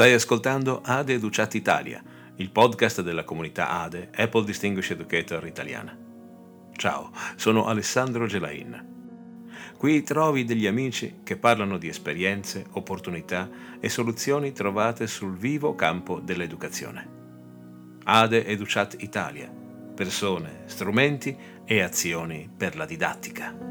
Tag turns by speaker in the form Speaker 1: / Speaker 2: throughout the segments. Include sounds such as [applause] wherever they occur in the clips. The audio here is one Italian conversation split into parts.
Speaker 1: Stai ascoltando ADE Educat Italia, il podcast della comunità ADE, Apple Distinguished Educator italiana. Ciao, sono Alessandro Gelain. Qui trovi degli amici che parlano di esperienze, opportunità e soluzioni trovate sul vivo campo dell'educazione. ADE Educat Italia, persone, strumenti e azioni per la didattica.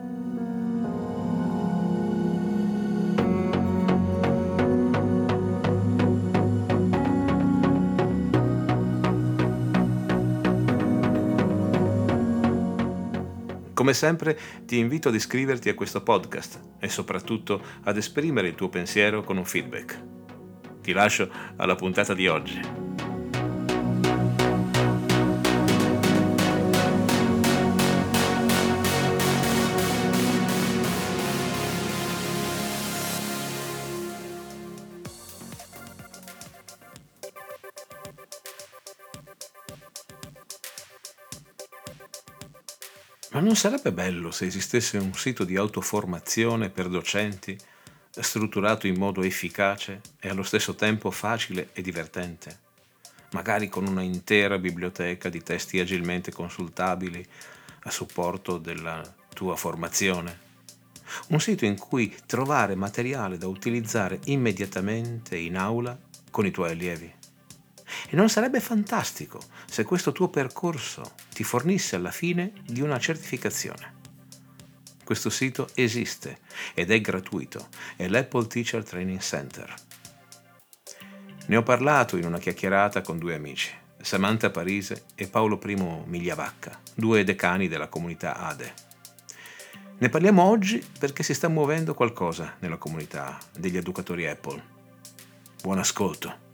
Speaker 1: Come sempre ti invito ad iscriverti a questo podcast e soprattutto ad esprimere il tuo pensiero con un feedback. Ti lascio alla puntata di oggi. Ma non sarebbe bello se esistesse un sito di autoformazione per docenti strutturato in modo efficace e allo stesso tempo facile e divertente, magari con una intera biblioteca di testi agilmente consultabili a supporto della tua formazione. Un sito in cui trovare materiale da utilizzare immediatamente in aula con i tuoi allievi. E non sarebbe fantastico se questo tuo percorso ti fornisse alla fine di una certificazione. Questo sito esiste ed è gratuito, è l'Apple Teacher Training Center. Ne ho parlato in una chiacchierata con due amici, Samantha Parise e Paolo I Migliavacca, due decani della comunità ADE. Ne parliamo oggi perché si sta muovendo qualcosa nella comunità degli educatori Apple. Buon ascolto!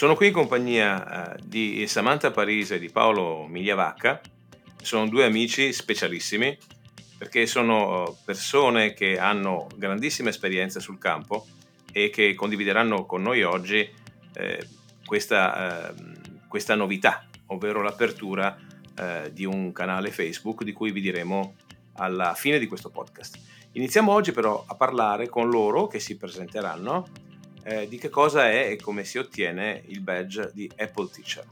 Speaker 1: Sono qui in compagnia eh, di Samantha Parise e di Paolo Migliavacca. Sono due amici specialissimi perché sono persone che hanno grandissima esperienza sul campo e che condivideranno con noi oggi eh, questa, eh, questa, novità, ovvero l'apertura eh, di un canale Facebook di cui vi diremo alla fine di questo podcast. Iniziamo oggi però a parlare con loro che si presenteranno eh, di che cosa è e come si ottiene il badge di Apple Teacher.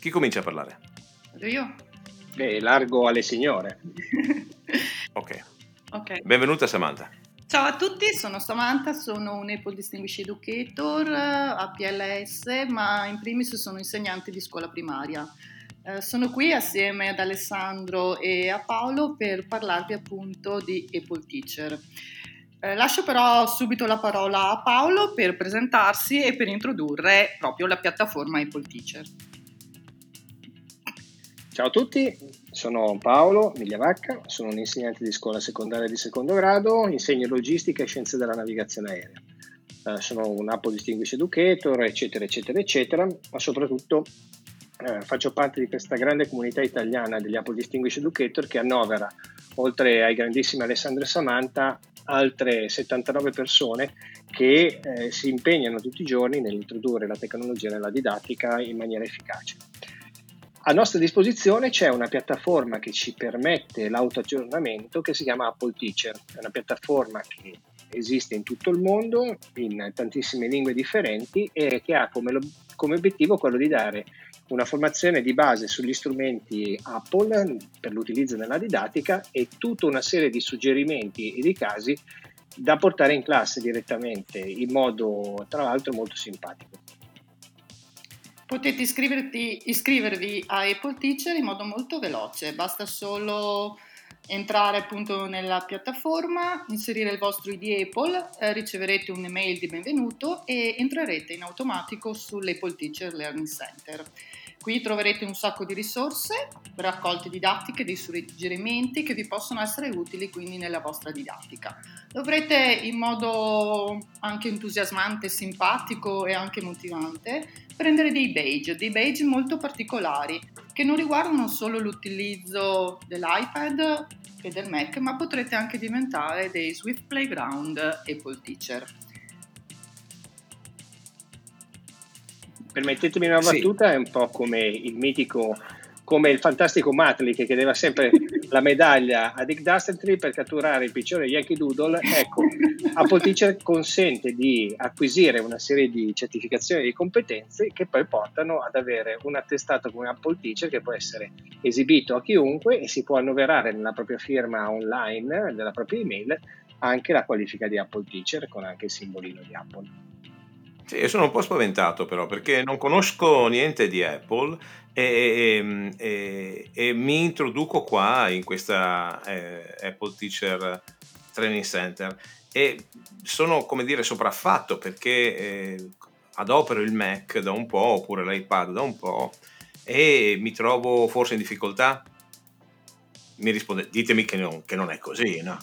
Speaker 1: Chi comincia a parlare?
Speaker 2: Vado io.
Speaker 3: Eh, largo alle signore. [laughs]
Speaker 1: ok. Ok. Benvenuta Samantha.
Speaker 2: Ciao a tutti, sono Samantha, sono un Apple Distinguished Educator a PLS, ma in primis sono insegnante di scuola primaria. Eh, sono qui assieme ad Alessandro e a Paolo per parlarvi appunto di Apple Teacher. Eh, lascio però subito la parola a Paolo per presentarsi e per introdurre proprio la piattaforma Apple Teacher.
Speaker 3: Ciao a tutti, sono Paolo Migliavacca, sono un insegnante di scuola secondaria di secondo grado, insegno logistica e scienze della navigazione aerea. Eh, sono un Apple Distinguished Educator, eccetera, eccetera, eccetera, ma soprattutto eh, faccio parte di questa grande comunità italiana degli Apple Distinguished Educator che annovera, oltre ai grandissimi Alessandro e Samantha, altre 79 persone che eh, si impegnano tutti i giorni nell'introdurre la tecnologia nella didattica in maniera efficace. A nostra disposizione c'è una piattaforma che ci permette l'autoaggiornamento che si chiama Apple Teacher, è una piattaforma che esiste in tutto il mondo in tantissime lingue differenti e che ha come, come obiettivo quello di dare una formazione di base sugli strumenti Apple per l'utilizzo nella didattica e tutta una serie di suggerimenti e di casi da portare in classe direttamente in modo tra l'altro molto simpatico.
Speaker 2: Potete iscrivervi a Apple Teacher in modo molto veloce, basta solo entrare appunto nella piattaforma, inserire il vostro ID Apple, eh, riceverete un'email di benvenuto e entrerete in automatico sull'Apple Teacher Learning Center. Qui troverete un sacco di risorse, raccolte didattiche, dei suggerimenti che vi possono essere utili quindi nella vostra didattica. Dovrete in modo anche entusiasmante, simpatico e anche motivante prendere dei badge, dei badge molto particolari che non riguardano solo l'utilizzo dell'iPad e del Mac, ma potrete anche diventare dei Swift Playground Apple Teacher.
Speaker 3: Permettetemi una battuta, sì. è un po' come il mitico come il fantastico Matley che chiedeva sempre la medaglia a Dick Dastardly per catturare il piccione Yankee Doodle, ecco, Apple Teacher consente di acquisire una serie di certificazioni di competenze che poi portano ad avere un attestato come Apple Teacher che può essere esibito a chiunque e si può annoverare nella propria firma online, nella propria email, anche la qualifica di Apple Teacher con anche il simbolino di Apple.
Speaker 1: Sì, sono un po' spaventato però perché non conosco niente di Apple e, e, e mi introduco qua in questa eh, Apple Teacher Training Center. E sono come dire sopraffatto perché eh, adopero il Mac da un po' oppure l'iPad da un po' e mi trovo forse in difficoltà? Mi risponde ditemi che non, che non è così no?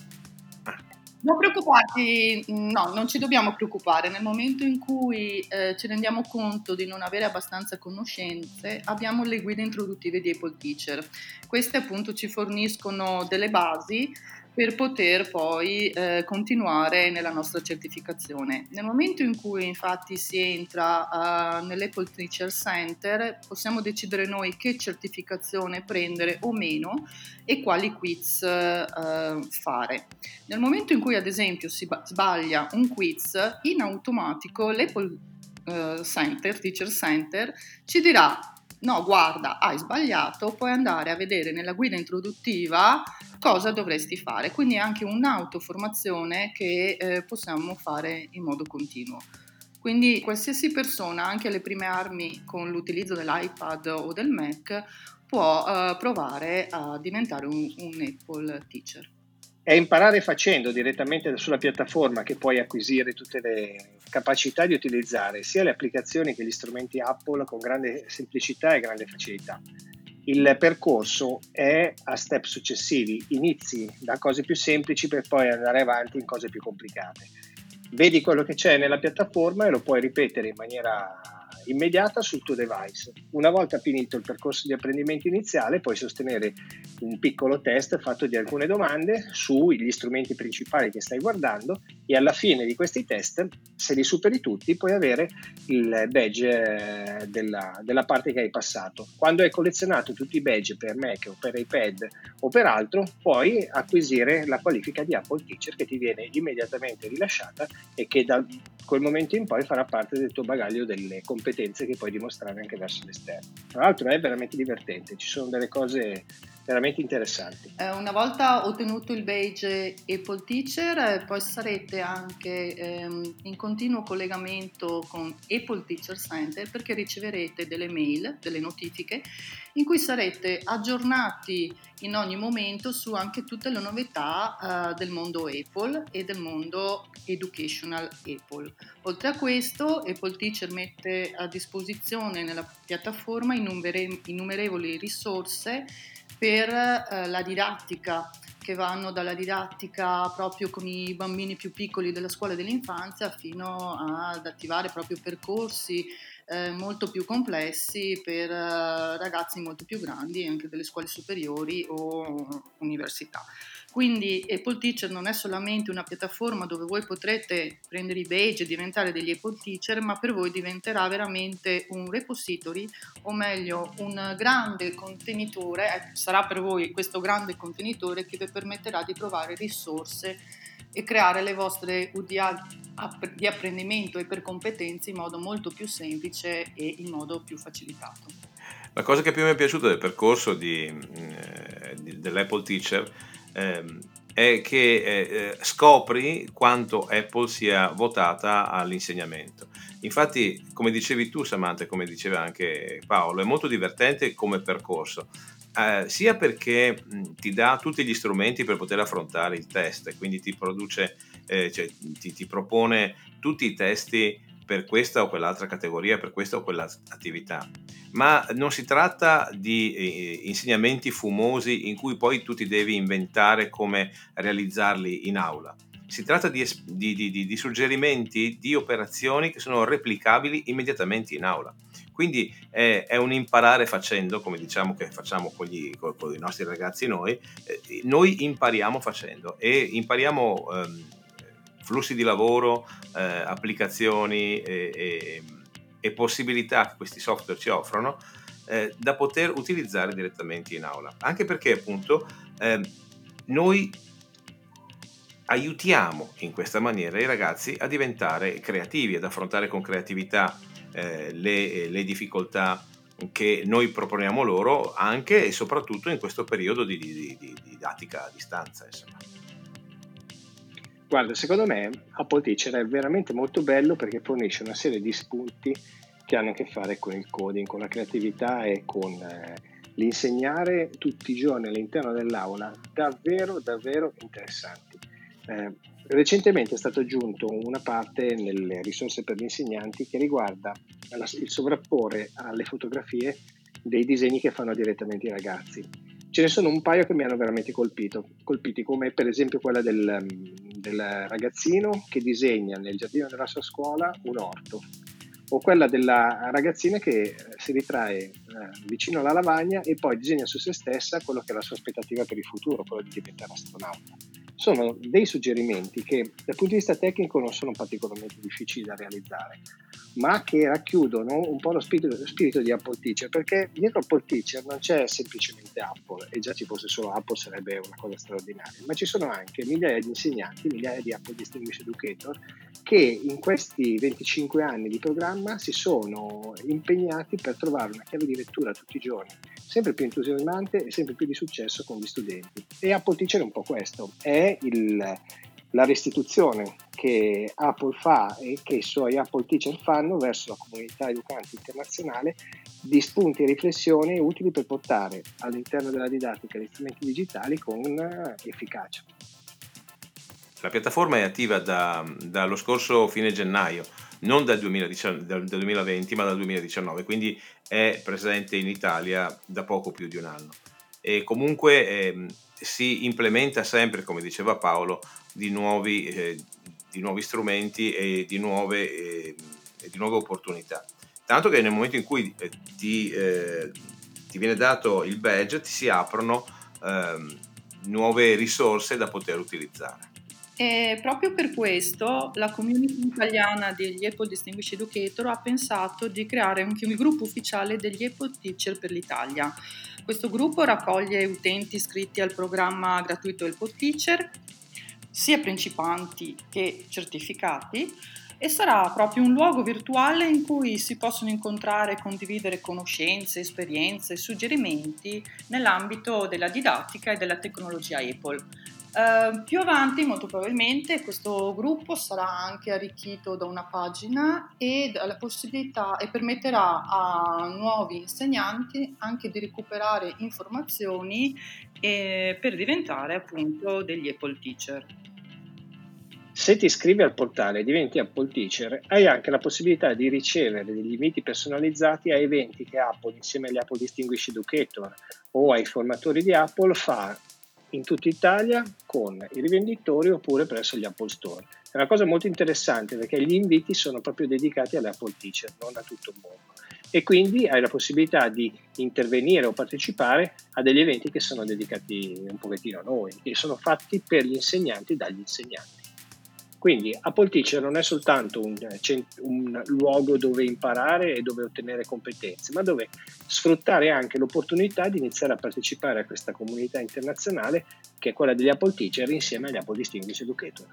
Speaker 2: Non preoccuparti, no, non ci dobbiamo preoccupare. Nel momento in cui eh, ci rendiamo conto di non avere abbastanza conoscenze, abbiamo le guide introduttive di Apple Teacher. Queste appunto ci forniscono delle basi per poter poi eh, continuare nella nostra certificazione. Nel momento in cui infatti si entra uh, nell'Apple Teacher Center possiamo decidere noi che certificazione prendere o meno e quali quiz uh, fare. Nel momento in cui ad esempio si sbaglia un quiz, in automatico l'Apple uh, Center, Teacher Center, ci dirà no guarda hai sbagliato, puoi andare a vedere nella guida introduttiva cosa dovresti fare, quindi è anche un'autoformazione che eh, possiamo fare in modo continuo. Quindi qualsiasi persona, anche alle prime armi con l'utilizzo dell'iPad o del Mac, può uh, provare a diventare un, un Apple Teacher.
Speaker 3: È imparare facendo direttamente sulla piattaforma che puoi acquisire tutte le capacità di utilizzare sia le applicazioni che gli strumenti Apple con grande semplicità e grande facilità. Il percorso è a step successivi, inizi da cose più semplici per poi andare avanti in cose più complicate. Vedi quello che c'è nella piattaforma e lo puoi ripetere in maniera immediata sul tuo device. Una volta finito il percorso di apprendimento iniziale, puoi sostenere un piccolo test fatto di alcune domande sugli strumenti principali che stai guardando e alla fine di questi test, se li superi tutti, puoi avere il badge eh, della, della parte che hai passato. Quando hai collezionato tutti i badge per Mac o per iPad o per altro, puoi acquisire la qualifica di Apple Teacher che ti viene immediatamente rilasciata e che da quel momento in poi farà parte del tuo bagaglio delle competenze che puoi dimostrare anche verso l'esterno. Tra l'altro è veramente divertente, ci sono delle cose veramente interessanti.
Speaker 2: Eh, una volta ottenuto il badge Apple Teacher, eh, poi sarete anche ehm, in continuo collegamento con Apple Teacher Center perché riceverete delle mail, delle notifiche in cui sarete aggiornati in ogni momento su anche tutte le novità uh, del mondo Apple e del mondo educational Apple. Oltre a questo, Apple Teacher mette a disposizione nella piattaforma innumerevoli risorse per uh, la didattica che vanno dalla didattica proprio con i bambini più piccoli della scuola dell'infanzia fino ad attivare proprio percorsi eh, molto più complessi per eh, ragazzi molto più grandi, anche delle scuole superiori o università. Quindi Apple Teacher non è solamente una piattaforma dove voi potrete prendere i badge e diventare degli Apple Teacher, ma per voi diventerà veramente un repository, o meglio un grande contenitore, eh, sarà per voi questo grande contenitore che vi permetterà di trovare risorse e creare le vostre UDA di apprendimento e per competenze in modo molto più semplice e in modo più facilitato.
Speaker 1: La cosa che più mi è piaciuta del percorso di, eh, dell'Apple Teacher eh, è che eh, scopri quanto Apple sia votata all'insegnamento. Infatti, come dicevi tu, Samantha, e come diceva anche Paolo, è molto divertente come percorso eh, sia perché mh, ti dà tutti gli strumenti per poter affrontare il test, quindi ti produce, eh, cioè, ti, ti, propone tutti i testi per questa o quell'altra categoria, per questa o quell'altra attività. Ma non si tratta di eh, insegnamenti fumosi in cui poi tu ti devi inventare come realizzarli in aula. Si tratta di, di, di, di suggerimenti di operazioni che sono replicabili immediatamente in aula. Quindi è, è, un imparare facendo, come diciamo che facciamo con, gli, con, con i nostri ragazzi noi, eh, noi impariamo facendo e impariamo ehm, flussi di lavoro, eh, applicazioni e, e, possibilità che questi software ci offrono eh, da poter utilizzare direttamente in aula. Anche perché appunto eh, noi aiutiamo in questa maniera i ragazzi a diventare creativi, ad affrontare con creatività eh, le, le, difficoltà che noi proponiamo loro anche e soprattutto in questo periodo di, di, di didattica a distanza. Insomma.
Speaker 3: Guarda, secondo me Apple Teacher è veramente molto bello perché fornisce una serie di spunti che hanno a che fare con il coding, con la creatività e con eh, l'insegnare tutti i giorni all'interno dell'aula davvero, davvero interessanti. Eh, recentemente è stato aggiunto una parte nelle risorse per gli insegnanti che riguarda la, il sovrapporre alle fotografie dei disegni che fanno direttamente i ragazzi. Ce ne sono un paio che mi hanno veramente colpito, colpiti, come per esempio quella del, del ragazzino che disegna nel giardino della sua scuola un orto o quella della ragazzina che si ritrae eh, vicino alla lavagna e poi disegna su se stessa quello che è la sua aspettativa per il futuro, quello di diventare astronauta sono dei suggerimenti che dal punto di vista tecnico non sono particolarmente difficili da realizzare, ma che racchiudono un po' lo spirito, lo spirito, di Apple Teacher, perché dietro Apple Teacher non c'è semplicemente Apple, e già ci fosse solo Apple sarebbe una cosa straordinaria, ma ci sono anche migliaia di insegnanti, migliaia di Apple Distinguished Educator, che in questi 25 anni di programma si sono impegnati per trovare una chiave di lettura tutti i giorni, sempre più entusiasmante e sempre più di successo con gli studenti. E Apple Teacher è un po' questo, è il, la restituzione che Apple fa e che i suoi Apple Teacher fanno verso la comunità educante internazionale di spunti e riflessioni utili per portare all'interno della didattica gli strumenti digitali con efficacia.
Speaker 1: La piattaforma è attiva da, dallo scorso fine gennaio, non dal, 2019, dal 2020 ma dal 2019, quindi è presente in Italia da poco più di un anno. E comunque eh, si implementa sempre, come diceva Paolo, di nuovi, eh, di nuovi strumenti e di nuove, eh, di nuove, opportunità. Tanto che nel momento in cui eh, ti, eh, ti, viene dato il badge ti si aprono ehm, nuove risorse da poter utilizzare.
Speaker 2: E proprio per questo la community italiana degli Apple Distinguished Educator ha pensato di creare anche il gruppo ufficiale degli Apple Teacher per l'Italia. Questo gruppo raccoglie utenti iscritti al programma gratuito Apple Teacher, sia principianti che certificati, e sarà proprio un luogo virtuale in cui si possono incontrare e condividere conoscenze, esperienze suggerimenti nell'ambito della didattica e della tecnologia Apple. Uh, più avanti, molto probabilmente, questo gruppo sarà anche arricchito da una pagina e, e permetterà a nuovi insegnanti anche di recuperare informazioni eh, per diventare appunto degli Apple Teacher.
Speaker 3: Se ti iscrivi al portale e diventi Apple Teacher, hai anche la possibilità di ricevere degli inviti personalizzati a eventi che Apple, insieme agli Apple Distinguished Educator o ai formatori di Apple, fa in tutta Italia con i rivenditori oppure presso gli Apple Store. È una cosa molto interessante perché gli inviti sono proprio dedicati alle Apple Teacher, non a tutto il mondo. E quindi hai la possibilità di intervenire o partecipare a degli eventi che sono dedicati un pochettino a noi, che sono fatti per gli insegnanti dagli insegnanti. Quindi Apple Teacher non è soltanto un, un, luogo dove imparare e dove ottenere competenze, ma dove sfruttare anche l'opportunità di iniziare a partecipare a questa comunità internazionale che è quella degli Apple Teacher insieme agli Apple Distinguished Educator.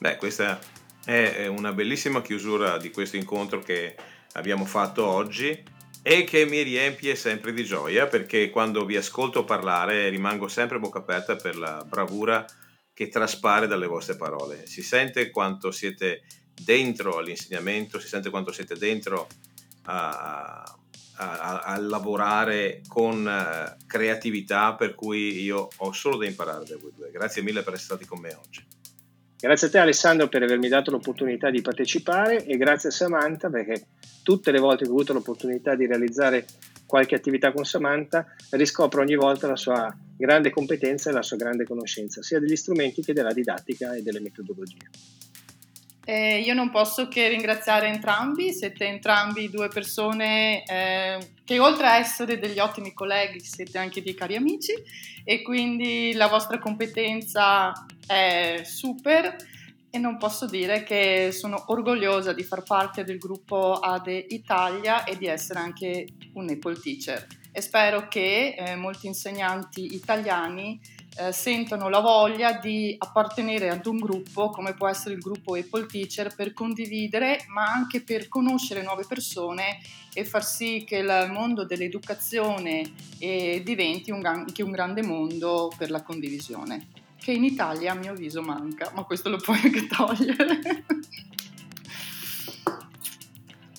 Speaker 1: Beh, questa è una bellissima chiusura di questo incontro che abbiamo fatto oggi e che mi riempie sempre di gioia perché quando vi ascolto parlare rimango sempre bocca aperta per la bravura che traspare dalle vostre parole. Si sente quanto siete dentro all'insegnamento, si sente quanto siete dentro a, a, a lavorare con uh, creatività, per cui io ho solo da imparare da voi due. Grazie mille per essere stati con me oggi.
Speaker 3: Grazie a te Alessandro per avermi dato l'opportunità di partecipare e grazie a Samantha perché tutte le volte che ho avuto l'opportunità di realizzare qualche attività con Samantha riscopro ogni volta la sua grande competenza e la sua grande conoscenza sia degli strumenti che della didattica e delle metodologie.
Speaker 2: Eh, io non posso che ringraziare entrambi, siete entrambi due persone eh, che oltre a essere degli ottimi colleghi siete anche dei cari amici e quindi la vostra competenza è super e non posso dire che sono orgogliosa di far parte del gruppo ADE Italia e di essere anche un Apple Teacher e spero che eh, molti insegnanti italiani eh, sentono la voglia di appartenere ad un gruppo come può essere il gruppo Apple Teacher per condividere ma anche per conoscere nuove persone e far sì che il mondo dell'educazione eh, diventi un, anche un grande mondo per la condivisione che in Italia a mio avviso manca, ma questo lo puoi anche togliere. [laughs]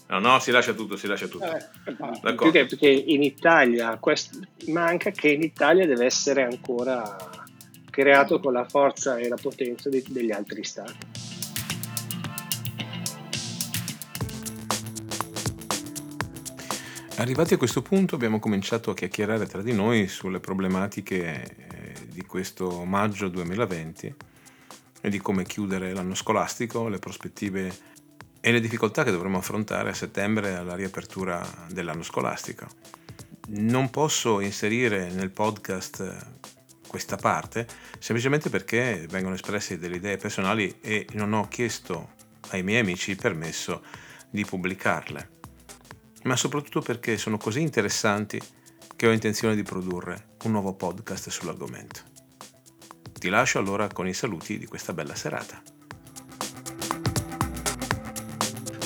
Speaker 1: No, no, si lascia tutto, si lascia tutto.
Speaker 3: Eh, più che perché in Italia quest- manca che in Italia deve essere ancora creato con la forza e la potenza di- degli altri stati.
Speaker 1: Arrivati a questo punto abbiamo cominciato a chiacchierare tra di noi sulle problematiche di questo maggio 2020 e di come chiudere l'anno scolastico, le prospettive e le difficoltà che dovremo affrontare a settembre alla riapertura dell'anno scolastico. Non posso inserire nel podcast questa parte semplicemente perché vengono espresse delle idee personali e non ho chiesto ai miei amici il permesso di pubblicarle, ma soprattutto perché sono così interessanti che ho intenzione di produrre un nuovo podcast sull'argomento. Ti lascio allora con i saluti di questa bella serata.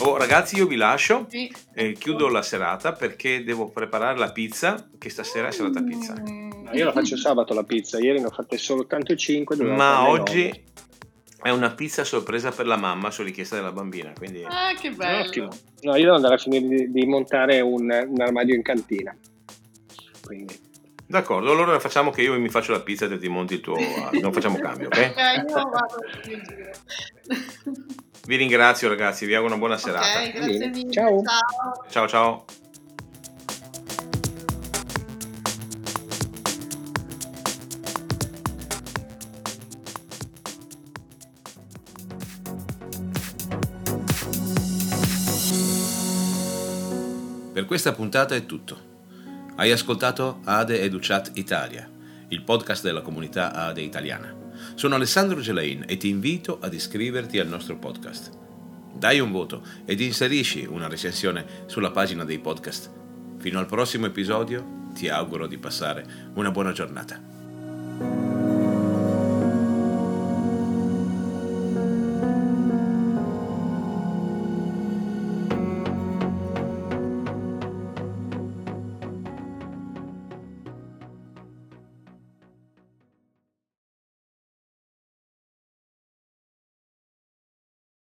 Speaker 1: Oh, ragazzi, io vi lascio e chiudo la serata perché devo preparare la pizza, che stasera è serata pizza.
Speaker 3: No, io la faccio sabato la pizza, ieri ne ho fatte soltanto 5.
Speaker 1: Ma oggi 9. è una pizza sorpresa per la mamma su richiesta della bambina. Quindi...
Speaker 2: Ah, che bello! Ottimo.
Speaker 3: No, io devo andare a finire di, di montare un, un armadio in cantina. Quindi
Speaker 1: D'accordo, allora facciamo che io mi faccio la pizza e te ti monti il tuo... [laughs] non facciamo cambio, ok?
Speaker 2: Ok, io vado in giro.
Speaker 1: Vi ringrazio ragazzi, vi auguro una buona serata.
Speaker 2: Ok, grazie mille.
Speaker 3: Ciao.
Speaker 1: Ciao ciao. Per questa puntata è tutto. Hai ascoltato Ade Educat Italia, il podcast della comunità Ade italiana. Sono Alessandro Gelain e ti invito ad iscriverti al nostro podcast. Dai un voto ed inserisci una recensione sulla pagina dei podcast. Fino al prossimo episodio ti auguro di passare una buona giornata.